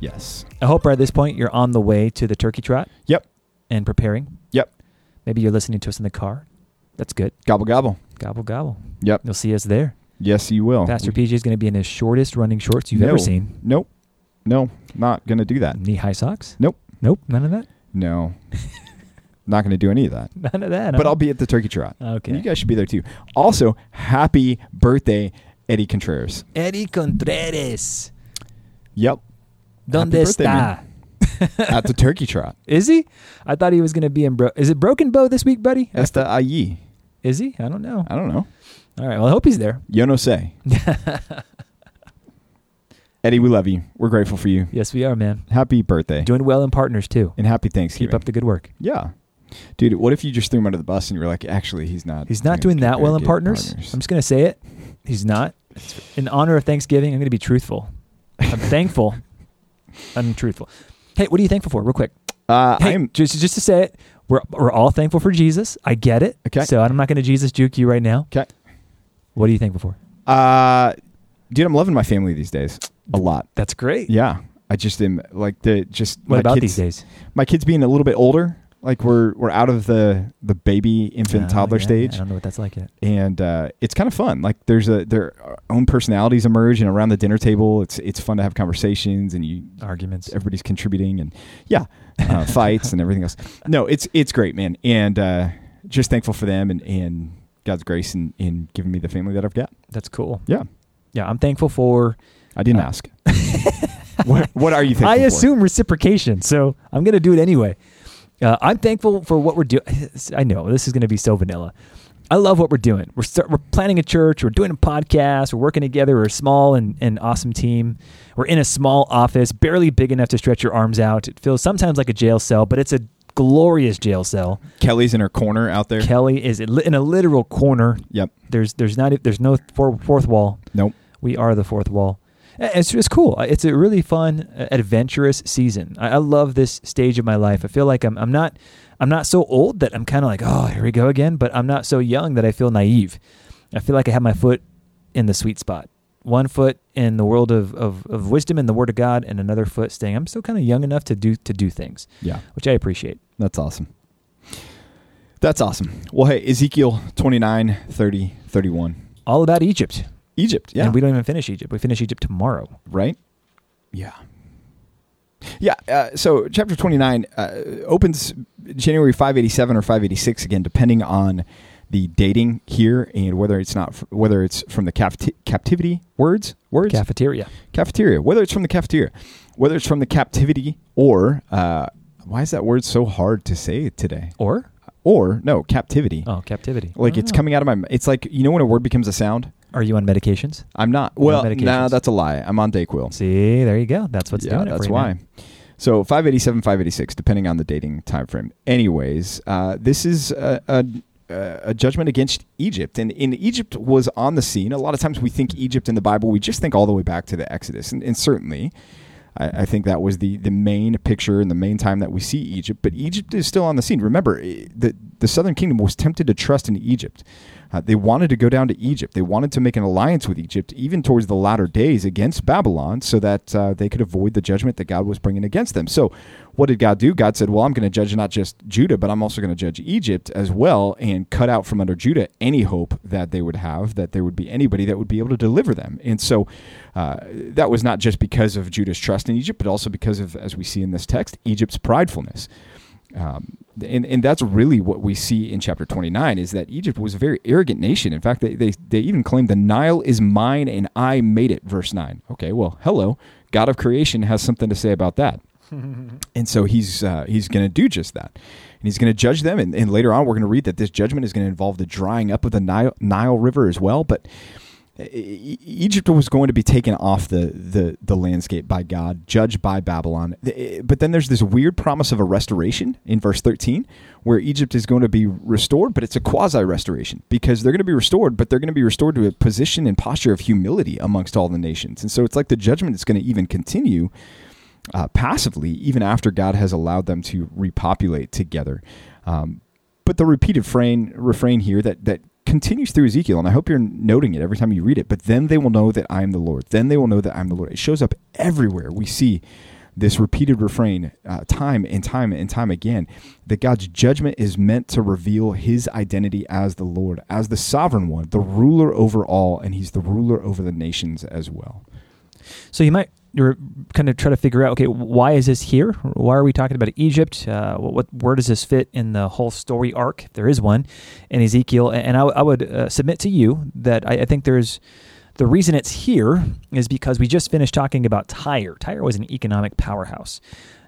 Yes. I hope by this point you're on the way to the turkey trot. Yep. And preparing. Yep. Maybe you're listening to us in the car. That's good. Gobble gobble. Gobble gobble. Yep. You'll see us there. Yes, you will. Pastor PJ is going to be in his shortest running shorts you've No. ever seen. Nope. No, not going to do that. Knee high socks. Nope. Nope. None of that. No. not going to do any of that. None of that. But? I'll be at the turkey trot. Okay. You guys should be there too. Also, happy birthday, Eddie Contreras. Eddie Contreras. Yep. Donde birthday, está? at the turkey trot. Is he? I thought he was going to be in. Bro- is it Broken Bow this week, buddy? Esta allí. Is he? I don't know. I don't know. All right. Well, I hope he's there. Yo no sé. Eddie, we love you. We're grateful for you. Yes, we are, man. Happy birthday. Doing well in partners too. and happy Thanksgiving. Keep up the good work. Yeah. Dude, what if you just threw him under the bus and you were like, actually, he's not. He's not doing that well in partners. I'm just going to say it. He's not. In honor of Thanksgiving, I'm going to be truthful. I'm thankful. I'm. Hey, what are you thankful for, real quick? Uh, Hey, I'm. just just to say it, we're we're all thankful for Jesus. I get it. Okay. So I'm not going to Jesus juke you right now. Okay. What are you thankful for? Uh, dude, I'm loving my family these days a lot. That's great. Yeah. I just am like the just. What about kids, these days? My kids being a little bit older. Like we're we're out of the the baby infant Oh, toddler yeah, stage. I don't know what that's like yet. and uh, it's kind of fun. Like there's a their own personalities emerge, and around the dinner table, it's it's fun to have conversations, and you Arguments. everybody's contributing, and yeah, uh, fights and everything else. No, it's it's great, man, and uh, just thankful for them and and God's grace in in giving me the family that I've got. That's cool. Yeah, Yeah, I'm thankful for. I didn't Uh, ask. what what are you thankful I for? assume reciprocation, so I'm going to do it anyway. Uh, I'm thankful for what we're doing. I know this is going to be so vanilla. I love what we're doing. We're start, we're planning a church. We're doing a podcast. We're working together. We're a small and, and awesome team. We're in a small office, barely big enough to stretch your arms out. It feels sometimes like a jail cell, but it's a glorious jail cell. Kelly's in her corner out there. Kelly is in a literal corner. yep. There's there's not there's no fourth wall. Nope. We are the fourth wall. It's it's cool. It's a really fun, uh, adventurous season. I, I love this stage of my life. I feel like I'm I'm not I'm not so old that I'm kind of like oh here we go again, but I'm not so young that I feel naive. I feel like I have my foot in the sweet spot. One foot in the world of, of, of wisdom and the Word of God, and another foot staying. I'm still kind of young enough to do to do things, Yeah. which I appreciate. That's awesome. That's awesome. Well, hey, Ezekiel 29, 30, 31. All about Egypt, Egypt. Yeah. and we don't even finish Egypt. We finish Egypt tomorrow. right? Yeah. Yeah. Uh, so chapter 29 uh, opens January 587 or 586 again, depending on the dating here and whether it's not f- whether it's from the cafeti- captivity words words Cafeteria. cafeteria whether it's from the cafeteria whether it's from the captivity or uh, why is that word so hard to say today Or or no captivity oh, captivity. like I it's coming out of my it's like you know when a word becomes a sound Are you on medications? I'm not You're well on nah that's a lie I'm on Dayquil See, there you go. That's what's yeah, doing it. that's why. man. So 587, 586, depending on the dating time frame. Anyways, uh, this is a, a, a judgment against Egypt, and in Egypt was on the scene. A lot of times we think Egypt in the Bible, we just think all the way back to the Exodus, and, and certainly. I, I think that was the, the main picture and the main time that we see Egypt. But Egypt is still on the scene. Remember, eh, the, the southern kingdom was tempted to trust in Egypt. Uh, they wanted to go down to Egypt. They wanted to make an alliance with Egypt, even towards the latter days against Babylon, so that uh, they could avoid the judgment that God was bringing against them. So, what did God do? God said, Well, I'm going to judge not just Judah, but I'm also going to judge Egypt as well and cut out from under Judah any hope that they would have, that there would be anybody that would be able to deliver them. And so, uh, that was not just because of Judah's trust in Egypt, but also because of, as we see in this text, Egypt's pridefulness. Um, and, and that's really what we see in chapter 29 is that Egypt was a very arrogant nation. In fact, they, they, they even claim the Nile is mine and I made it, verse 9. Okay, well, hello. God of creation has something to say about that. and so he's, uh, he's going to do just that. And he's going to judge them. And, and later on, we're going to read that this judgment is going to involve the drying up of the Nile, Nile River as well. But Egypt was going to be taken off the, the, the landscape by God, judged by Babylon. But then there's this weird promise of a restoration in verse 13, where Egypt is going to be restored, but it's a quasi restoration because they're going to be restored, but they're going to be restored to a position and posture of humility amongst all the nations. And so it's like the judgment is going to even continue uh, passively, even after God has allowed them to repopulate together. Um, but the repeated refrain, refrain here that, that continues through Ezekiel, and I hope you're noting it every time you read it, but then they will know that I am the Lord. Then they will know that I'm the Lord. It shows up everywhere. We see this repeated refrain uh, time and time and time again that God's judgment is meant to reveal his identity as the Lord, as the sovereign one, the ruler over all, and he's the ruler over the nations as well. So you might you're kind of try to figure out, okay, why is this here? Why are we talking about Egypt? Uh, what, where does this fit in the whole story arc, if there is one, in Ezekiel? And I, I would uh, submit to you that I, I think there's the reason it's here is because we just finished talking about Tyre. Tyre was an economic powerhouse.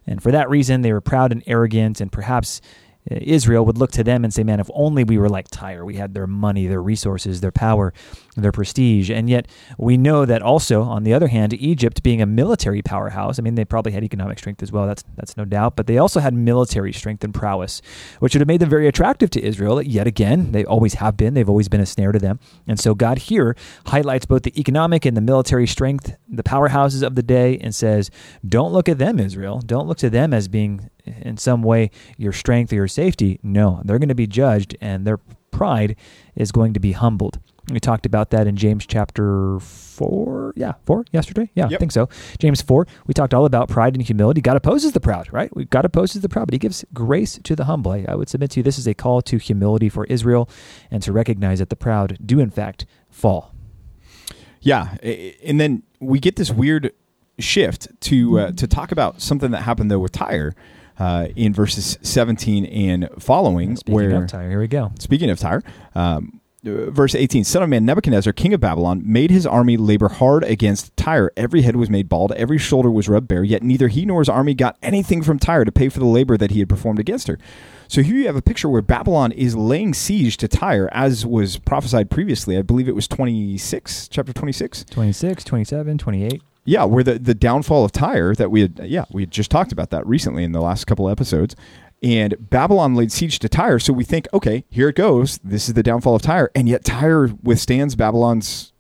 And for that reason, they were proud and arrogant, and perhaps Uh, Israel would look to them and say, Man, if only we were like Tyre. We had their money, their resources, their power, their prestige. And yet we know that also, on the other hand, Egypt being a military powerhouse, I mean, they probably had economic strength as well, that's, that's no doubt, but they also had military strength and prowess, which would have made them very attractive to Israel. Yet again, they always have been, they've always been a snare to them. And so God here highlights both the economic and the military strength, the powerhouses of the day, and says, Don't look at them, Israel. Don't look to them as being in some way your strength or your safety. No, they're going to be judged and their pride is going to be humbled. We talked about that in James chapter 4. Yeah, 4 yesterday. Yeah, I think so. James 4, we talked all about pride and humility. God opposes the proud, right? We God opposes the proud, but he gives grace to the humble. I, I would submit to you this is a call to humility for Israel and to recognize that the proud do in fact fall. Yeah, and then we get this weird shift to uh, to talk about something that happened though with Tyre uh, in verses 17 and following, Speaking where of Tyre, here we go. speaking of Tyre, um, verse 18, Son of man, Nebuchadnezzar, king of Babylon, made his army labor hard against Tyre. Every head was made bald, every shoulder was rubbed bare, yet neither he nor his army got anything from Tyre to pay for the labor that he had performed against her. So here you have a picture where Babylon is laying siege to Tyre, as was prophesied previously. I believe it was 26, chapter 26. 26, 27, 28. Yeah, where the, the downfall of Tyre that we had yeah, we had just talked about that recently in the last couple of episodes. And Babylon laid siege to Tyre, so we think, okay, here it goes. This is the downfall of Tyre, and yet Tyre withstands Babylon's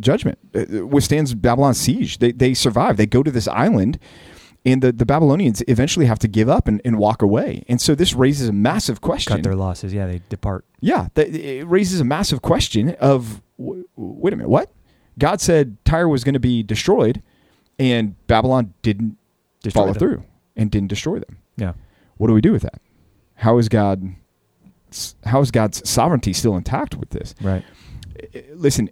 judgment, uh, withstands Babylon's siege. They they survive. They go to this island, and the, the Babylonians eventually have to give up and, and walk away. And so this raises a massive question. Cut their losses. Yeah, they depart. Yeah, that, it raises a massive question of wait a minute, what? God said Tyre was going to be destroyed, and Babylon didn't Destroy follow them. through and didn't destroy them. Yeah. What do we do with that? How is God? How is God's sovereignty still intact with this? Right. Listen,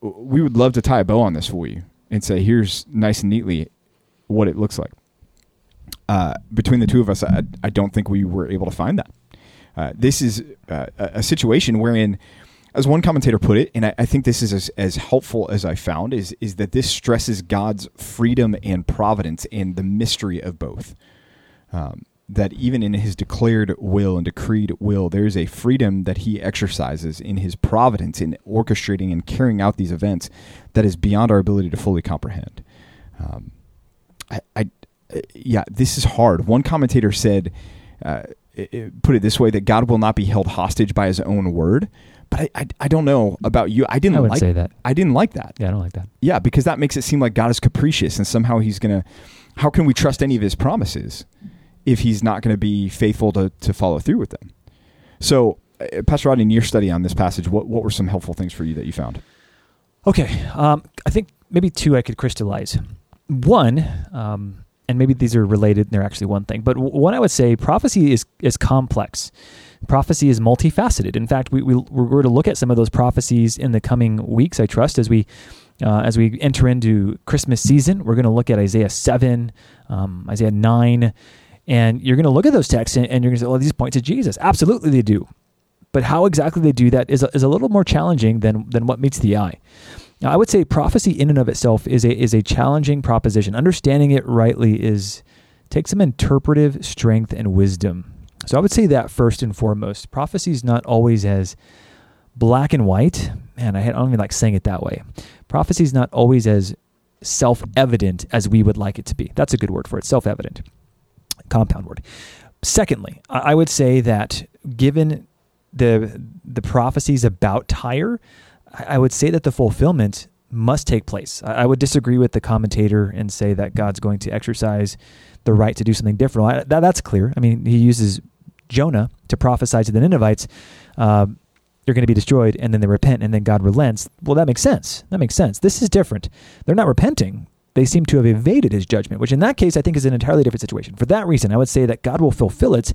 we would love to tie a bow on this for you and say, here's nice and neatly what it looks like. Uh, between the two of us, I, I don't think we were able to find that. Uh, this is uh, a a situation wherein, as one commentator put it, and I, I think this is as, as helpful as I found, is is that this stresses God's freedom and providence and the mystery of both. Um, that even in His declared will and decreed will, there is a freedom that He exercises in His providence in orchestrating and carrying out these events that is beyond our ability to fully comprehend. Um, I, I, uh, yeah, this is hard. One commentator said, uh, it, it- put it this way, that God will not be held hostage by His own word. But I, I, I don't know about you. I didn't I like say that. I didn't like that. Yeah, I don't like that. Yeah, because that makes it seem like God is capricious and somehow He's gonna. How can we trust any of His promises if He's not going to be faithful to to follow through with them? So, uh, Pastor Rodney, in your study on this passage, what what were some helpful things for you that you found? Okay, um, I think maybe two I could crystallize. One, um, and maybe these are related; and they're actually one thing. But what I would say, prophecy is is complex. Prophecy is multifaceted. In fact, we, we we're going to look at some of those prophecies in the coming weeks. I trust as we uh, as we enter into Christmas season, we're going to look at Isaiah seven, um, Isaiah nine, and you're going to look at those texts and, and you're going to say, "Well, these point to Jesus." Absolutely, they do. But how exactly they do that is a, is a little more challenging than than what meets the eye. Now, I would say prophecy in and of itself is a is a challenging proposition. Understanding it rightly is takes some interpretive strength and wisdom. So I would say that first and foremost, prophecy is not always as black and white. Man, I don't even like saying it that way. Prophecy is not always as self evident as we would like it to be. That's a good word for it self evident. Compound word. Secondly, I would say that given the the prophecies about Tyre, I would say that the fulfillment must take place. I would disagree with the commentator and say that God's going to exercise the right to do something different. That, that's clear. I mean, he uses Jonah to prophesy to the Ninevites, uh, you're going to be destroyed, and then they repent, and then God relents. Well, that makes sense. That makes sense. This is different. They're not repenting. They seem to have evaded his judgment, which in that case I think is an entirely different situation. For that reason, I would say that God will fulfill it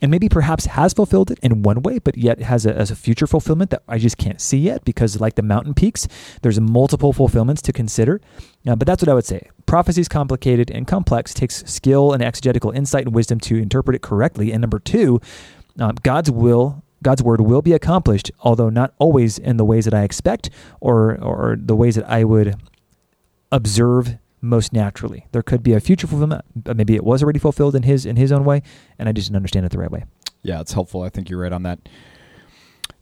and maybe perhaps has fulfilled it in one way, but yet has a, a future fulfillment that I just can't see yet because, like the mountain peaks, there's multiple fulfillments to consider. Uh, but that's what I would say. Prophecy is complicated and complex, takes skill and exegetical insight and wisdom to interpret it correctly. And number two, um, God's will God's word will be accomplished, although not always in the ways that I expect or or the ways that I would observe most naturally. There could be a future fulfillment. But maybe it was already fulfilled in his in his own way, and I just didn't understand it the right way. Yeah, it's helpful. I think you're right on that.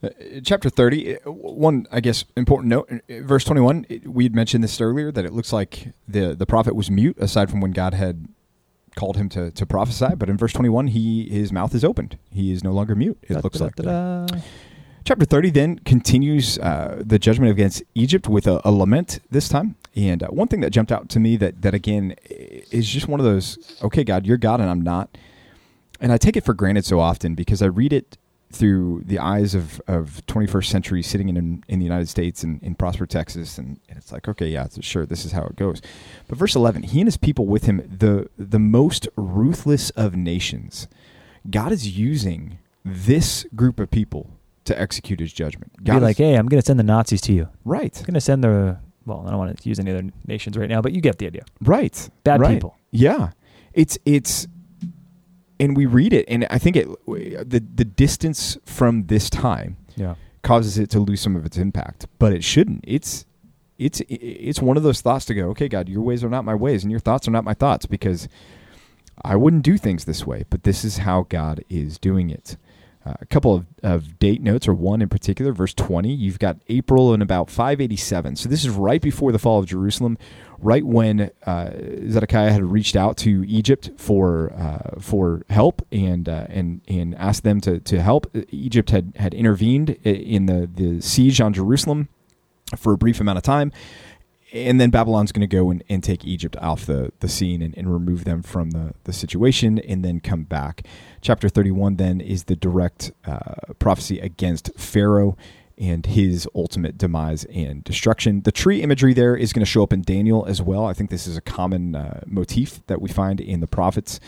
Uh, chapter 30, uh, one, I guess, important note, uh, verse 21, we had mentioned this earlier that it looks like the, the prophet was mute aside from when God had called him to, to prophesy. But in verse 21, he his mouth is opened. He is no longer mute, it da, looks da, like. Da, Chapter 30 then continues uh, the judgment against Egypt with a, a lament this time. And uh, one thing that jumped out to me that, that again is just one of those, okay, God, you're God and I'm not. And I take it for granted so often because I read it through the eyes of, of 21st century sitting in, in the United States and in Prosper, Texas. And, and it's like, okay, yeah, sure, this is how it goes. But verse 11, he and his people with him, the, the most ruthless of nations. God is using this group of people to execute his judgment. God Be like, hey, I'm going to send the Nazis to you. Right. I'm going to send the well, I don't want to use any other nations right now, but you get the idea. Right. Bad right. people. Yeah. It's it's and we read it and I think it the the distance from this time yeah. causes it to lose some of its impact, but it shouldn't. It's it's it's one of those thoughts to go, okay, God, your ways are not my ways and your thoughts are not my thoughts because I wouldn't do things this way, but this is how God is doing it. Uh, a couple of, of date notes, or one in particular, verse 20. You've got April in about 587. So this is right before the fall of Jerusalem, right when uh, Zedekiah had reached out to Egypt for uh, for help and uh, and and asked them to, to help. Egypt had, had intervened in the, the siege on Jerusalem for a brief amount of time and then Babylon's going to go and, and take Egypt off the, the scene and, and remove them from the, the situation and then come back. Chapter 31 then is the direct uh, prophecy against Pharaoh and his ultimate demise and destruction. The tree imagery there is going to show up in Daniel as well. I think this is a common uh, motif that we find in the prophets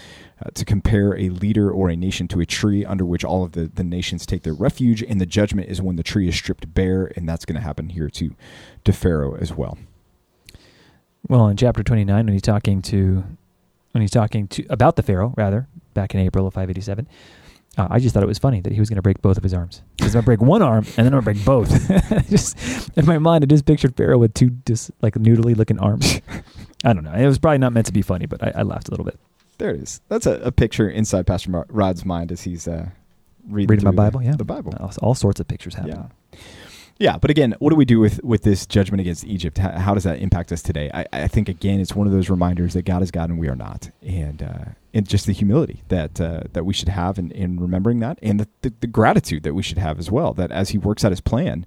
uh, to compare a leader or a nation to a tree under which all of the, the nations take their refuge. And the judgment is when the tree is stripped bare, and that's going to happen here to, to Pharaoh as well. Well, in chapter 29, when he's talking to, when he's talking to about the Pharaoh, rather back in April of 587, uh, I just thought it was funny that he was going to break both of his arms. He's going to break one arm and then I'm going to break both. just in my mind, I just pictured Pharaoh with two just like noodly looking arms. I don't know. It was probably not meant to be funny, but I, I laughed a little bit. There it is. That's a, a picture inside Pastor Rod's mind as he's uh, reading, reading my Bible. Yeah, the Bible. All, all sorts of pictures happen. Yeah. Yeah, but again, what do we do with with this judgment against Egypt? How, how does that impact us today? I, I, think again, it's one of those reminders that God is God and we are not, and uh, and just the humility that uh, that we should have in, in remembering that, and the, the, the gratitude that we should have as well. That as He works out His plan,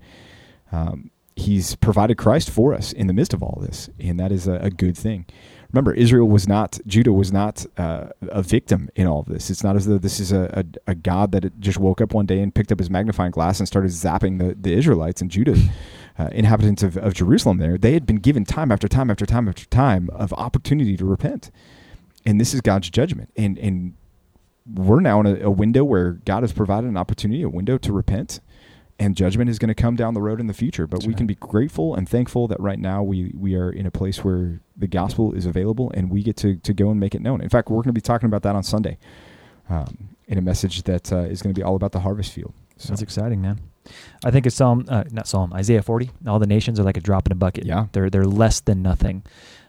um, He's provided Christ for us in the midst of all this, and that is a, a good thing remember Israel was not Judah was not uh, a victim in all of this. It's not as though this is a, a, a, God that just woke up one day and picked up his magnifying glass and started zapping the, the Israelites and Judah. Uh, inhabitants of, of Jerusalem there, they had been given time after time after time after time of opportunity to repent. And this is God's judgment. And, and we're now in a, a window where God has provided an opportunity, a window to repent and judgment is going to come down the road in the future. But That's we right. can be grateful and thankful that right now we we are in a place where the gospel is available and we get to to go and make it known. In fact, we're going to be talking about that on Sunday um, in a message that uh, is going to be all about the harvest field. So. That's exciting, man. I think it's Psalm, uh, not Psalm, Isaiah 40. All the nations are like a drop in a bucket. Yeah, they're they're less than nothing.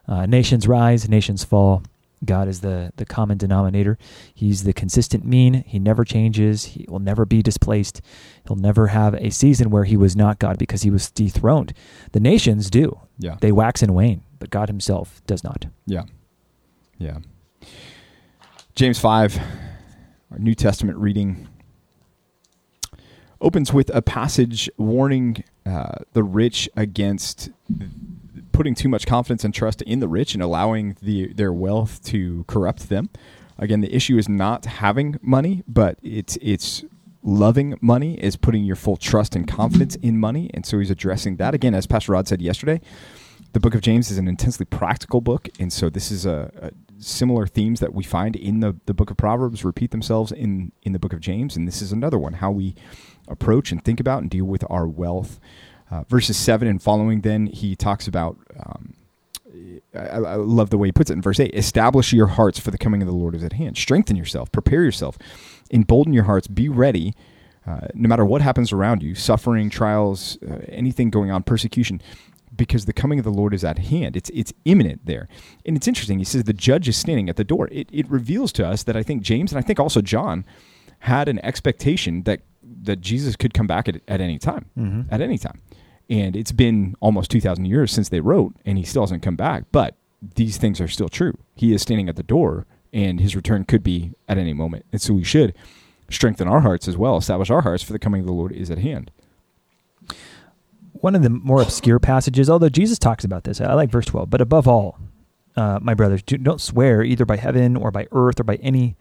Uh, nations rise, nations fall. God is the, the common denominator. He's the consistent mean. He never changes. He will never be displaced. He'll never have a season where he was not God because he was dethroned. The nations do. Yeah. They wax and wane, but God himself does not. Yeah. Yeah. James 5, our New Testament reading, opens with a passage warning uh, the rich against putting too much confidence and trust in the rich and allowing the, their wealth to corrupt them. Again, the issue is not having money, but it's it's loving money is putting your full trust and confidence in money. And so he's addressing that again, as Pastor Rod said yesterday. The book of James is an intensely practical book, and so this is a, a similar themes that we find in the, the book of Proverbs repeat themselves in in the book of James, and this is another one how we approach and think about and deal with our wealth. Uh, verses seven and following, then he talks about. Um, I, I love the way he puts it in verse 8 establish your hearts for the coming of the Lord is at hand. Strengthen yourself, prepare yourself, embolden your hearts, be ready. Uh, no matter what happens around you, suffering, trials, uh, anything going on, persecution, because the coming of the Lord is at hand. It's it's imminent there. And it's interesting. He says the judge is standing at the door. It, it reveals to us that I think James and I think also John had an expectation that that Jesus could come back at, at any time. Mm-hmm. At any time. And it's been almost 2,000 years since they wrote, and he still hasn't come back. But these things are still true. He is standing at the door, and his return could be at any moment. And so we should strengthen our hearts as well, establish our hearts for the coming of the Lord is at hand. One of the more obscure passages, although Jesus talks about this, I like verse 12, but above all, uh, my brothers, do, don't swear either by heaven or by earth or by any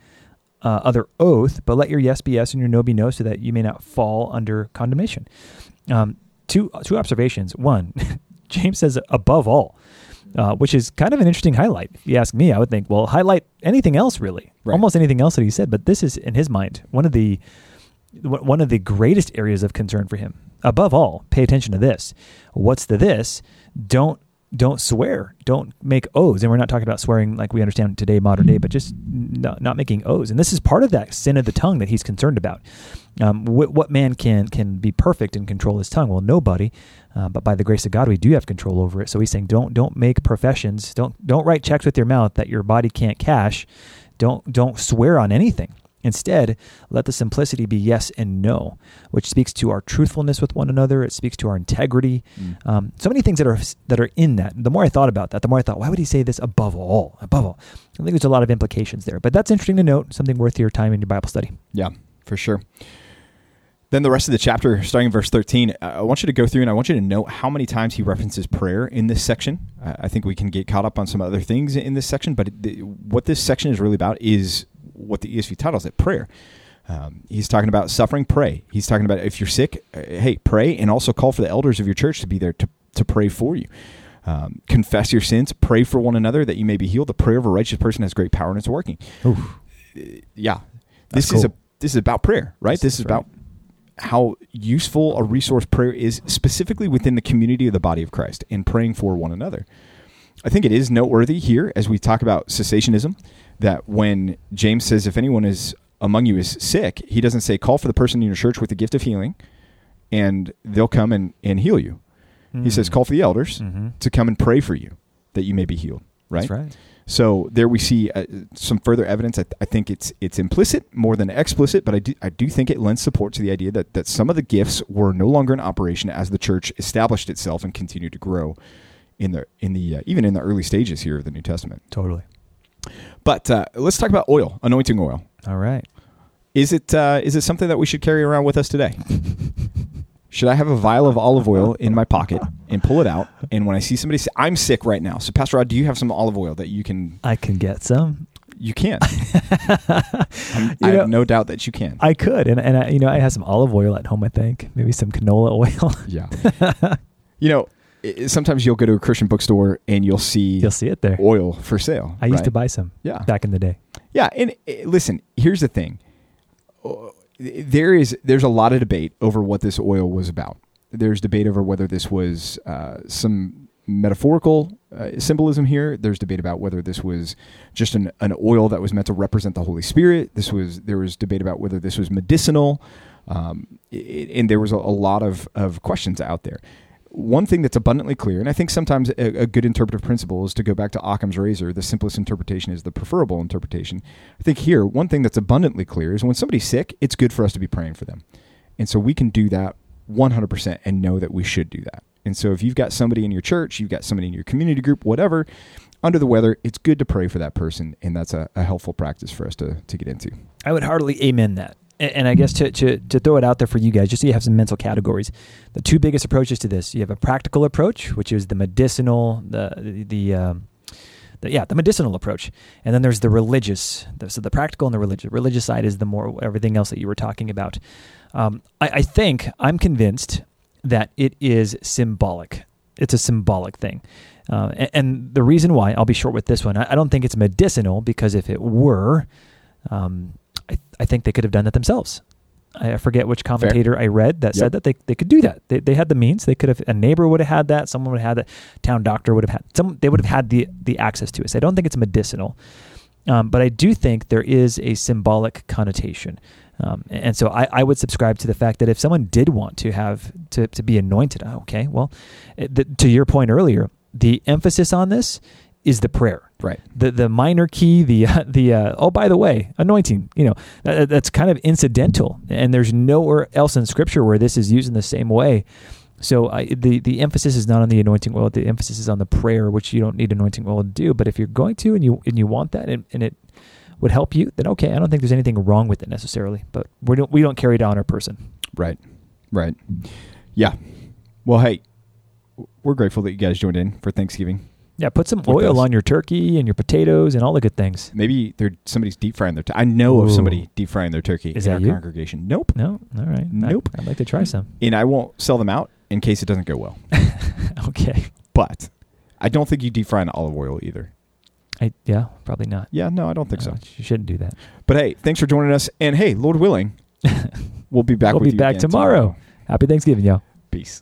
uh, other oath, but let your yes be yes and your no be no, so that you may not fall under condemnation. Um, two two observations. One, James says above all, uh, which is kind of an interesting highlight. If you ask me, I would think, well, highlight anything else really, Right. almost anything else that he said. But this is in his mind one of the one of the greatest areas of concern for him. Above all, pay attention to this. What's the this? Don't don't swear. Don't make oaths. And we're not talking about swearing like we understand today, modern day, but just not, not making oaths. And this is part of that sin of the tongue that he's concerned about. Um, wh- what man can can be perfect and control his tongue? Well, nobody. Uh, but by the grace of God, we do have control over it. So he's saying, don't don't make professions. Don't don't write checks with your mouth that your body can't cash. Don't don't swear on anything. Instead, let the simplicity be yes and no, which speaks to our truthfulness with one another. It speaks to our integrity. Mm. Um, so many things that are that are in that. The more I thought about that, the more I thought, why would he say this above all? Above all, I think there's a lot of implications there. But that's interesting to note. Something worth your time in your Bible study. Yeah, for sure. Then the rest of the chapter, starting in verse 13, uh, I want you to go through and I want you to note how many times he references prayer in this section. I think we can get caught up on some other things in this section, but what this section is really about is what the ESV titles it prayer. Um, he's talking about suffering, pray. He's talking about if you're sick, uh, hey, pray, and also call for the elders of your church to be there to, to pray for you. Um, confess your sins, pray for one another that you may be healed. The prayer of a righteous person has great power and it's working. Yeah, That's this is a this is about prayer, right? This This, is is about how useful a resource prayer is, specifically within the community of the body of Christ, and praying for one another. I think it is noteworthy here as we talk about cessationism that when James says, "If anyone is among you is sick," he doesn't say, "Call for the person in your church with the gift of healing, and they'll come and, and heal you." He says, "Call for the elders Mm-hmm. to come and pray for you that you may be healed." Right. That's right. So there we see uh, some further evidence. I, I think it's it's implicit more than explicit, but I do I do think it lends support to the idea that that some of the gifts were no longer in operation as the church established itself and continued to grow in the in the uh, even in the early stages here of the New Testament. Totally. But uh, let's talk about oil, anointing oil. All right. Is it uh, is it something that we should carry around with us today? Should I have a vial of olive oil in my pocket and pull it out? And when I see somebody say, "I'm sick right now," so Pastor Rod, do you have some olive oil that you can I can get some. You can. I know- have no doubt that you can. I could, and and I, you know, I have some olive oil at home. I think maybe some canola oil. yeah. you know, sometimes you'll go to a Christian bookstore and you'll see You'll see it there. oil for sale. I used right? to buy some Yeah. back in the day. Yeah, and listen, here's the thing. Uh, There is there's a lot of debate over what this oil was about. There's debate over whether this was uh, some metaphorical uh, symbolism here. There's debate about whether this was just an, an oil that was meant to represent the Holy Spirit. This was there was debate about whether this was medicinal, um, i- and there was a, a lot of, of questions out there. One thing that's abundantly clear, and I think sometimes a, a, good interpretive principle is to go back to Occam's razor. The simplest interpretation is the preferable interpretation. I think here, one thing that's abundantly clear is when somebody's sick, it's good for us to be praying for them. And so we can do that 100% and know that we should do that. And so if you've got somebody in your church, you've got somebody in your community group, whatever, under the weather, it's good to pray for that person. And that's a, a helpful practice for us to, to get into. I would heartily amen that. And I guess to, to, to throw it out there for you guys, just so you have some mental categories, the two biggest approaches to this, you have a practical approach, which is the medicinal, the, the, the um, the, yeah, the medicinal approach, and then there's the religious. So the practical and the religious. Religious side is the more everything else that you were talking about. Um, I, I think I'm convinced that it is symbolic. It's a symbolic thing. Uh, and, and, the reason why, I'll be short with this one, I, I don't think it's medicinal because if it were, um, I, I think they could have done that themselves. I forget which commentator Fair. I read that yep. said that they, they could do that. They, they had the means. They could have a neighbor would have had that. Someone would have had that. Town doctor would have had some. They would have had the the access to it. So I don't think it's medicinal, um, but I do think there is a symbolic connotation. Um, and so I, I, would subscribe to the fact that if someone did want to have to, to be anointed, oh, okay, well, the, to your point earlier, the emphasis on this is the prayer. Right. The the minor key, the uh, the uh, oh by the way, anointing. You know that, that's kind of incidental, and there's nowhere else in Scripture where this is used in the same way. So I, the the emphasis is not on the anointing oil. The emphasis is on the prayer, which you don't need anointing oil to do. But if you're going to, and you and you want that, and, and it would help you, then okay. I don't think there's anything wrong with it necessarily. But we don't we don't carry it on our person. Right. Right. Yeah. Well, hey, we're grateful that you guys joined in for Thanksgiving. Yeah, put some oil on your turkey and your potatoes and all the good things. Maybe they're somebody's deep frying their. T- I know Ooh. of somebody deep frying their turkey Is in that our you? congregation. Nope. No. All right. Nope. I, would like to try some. And I won't sell them out in case it doesn't go well. okay. But I don't think you deep fry in olive oil either. I, yeah, probably not. Yeah, no, I don't think no, so. You shouldn't do that. But hey, thanks for joining us. And hey, Lord willing, we'll be back. we'll be back tomorrow. tomorrow. Happy Thanksgiving, y'all. Peace.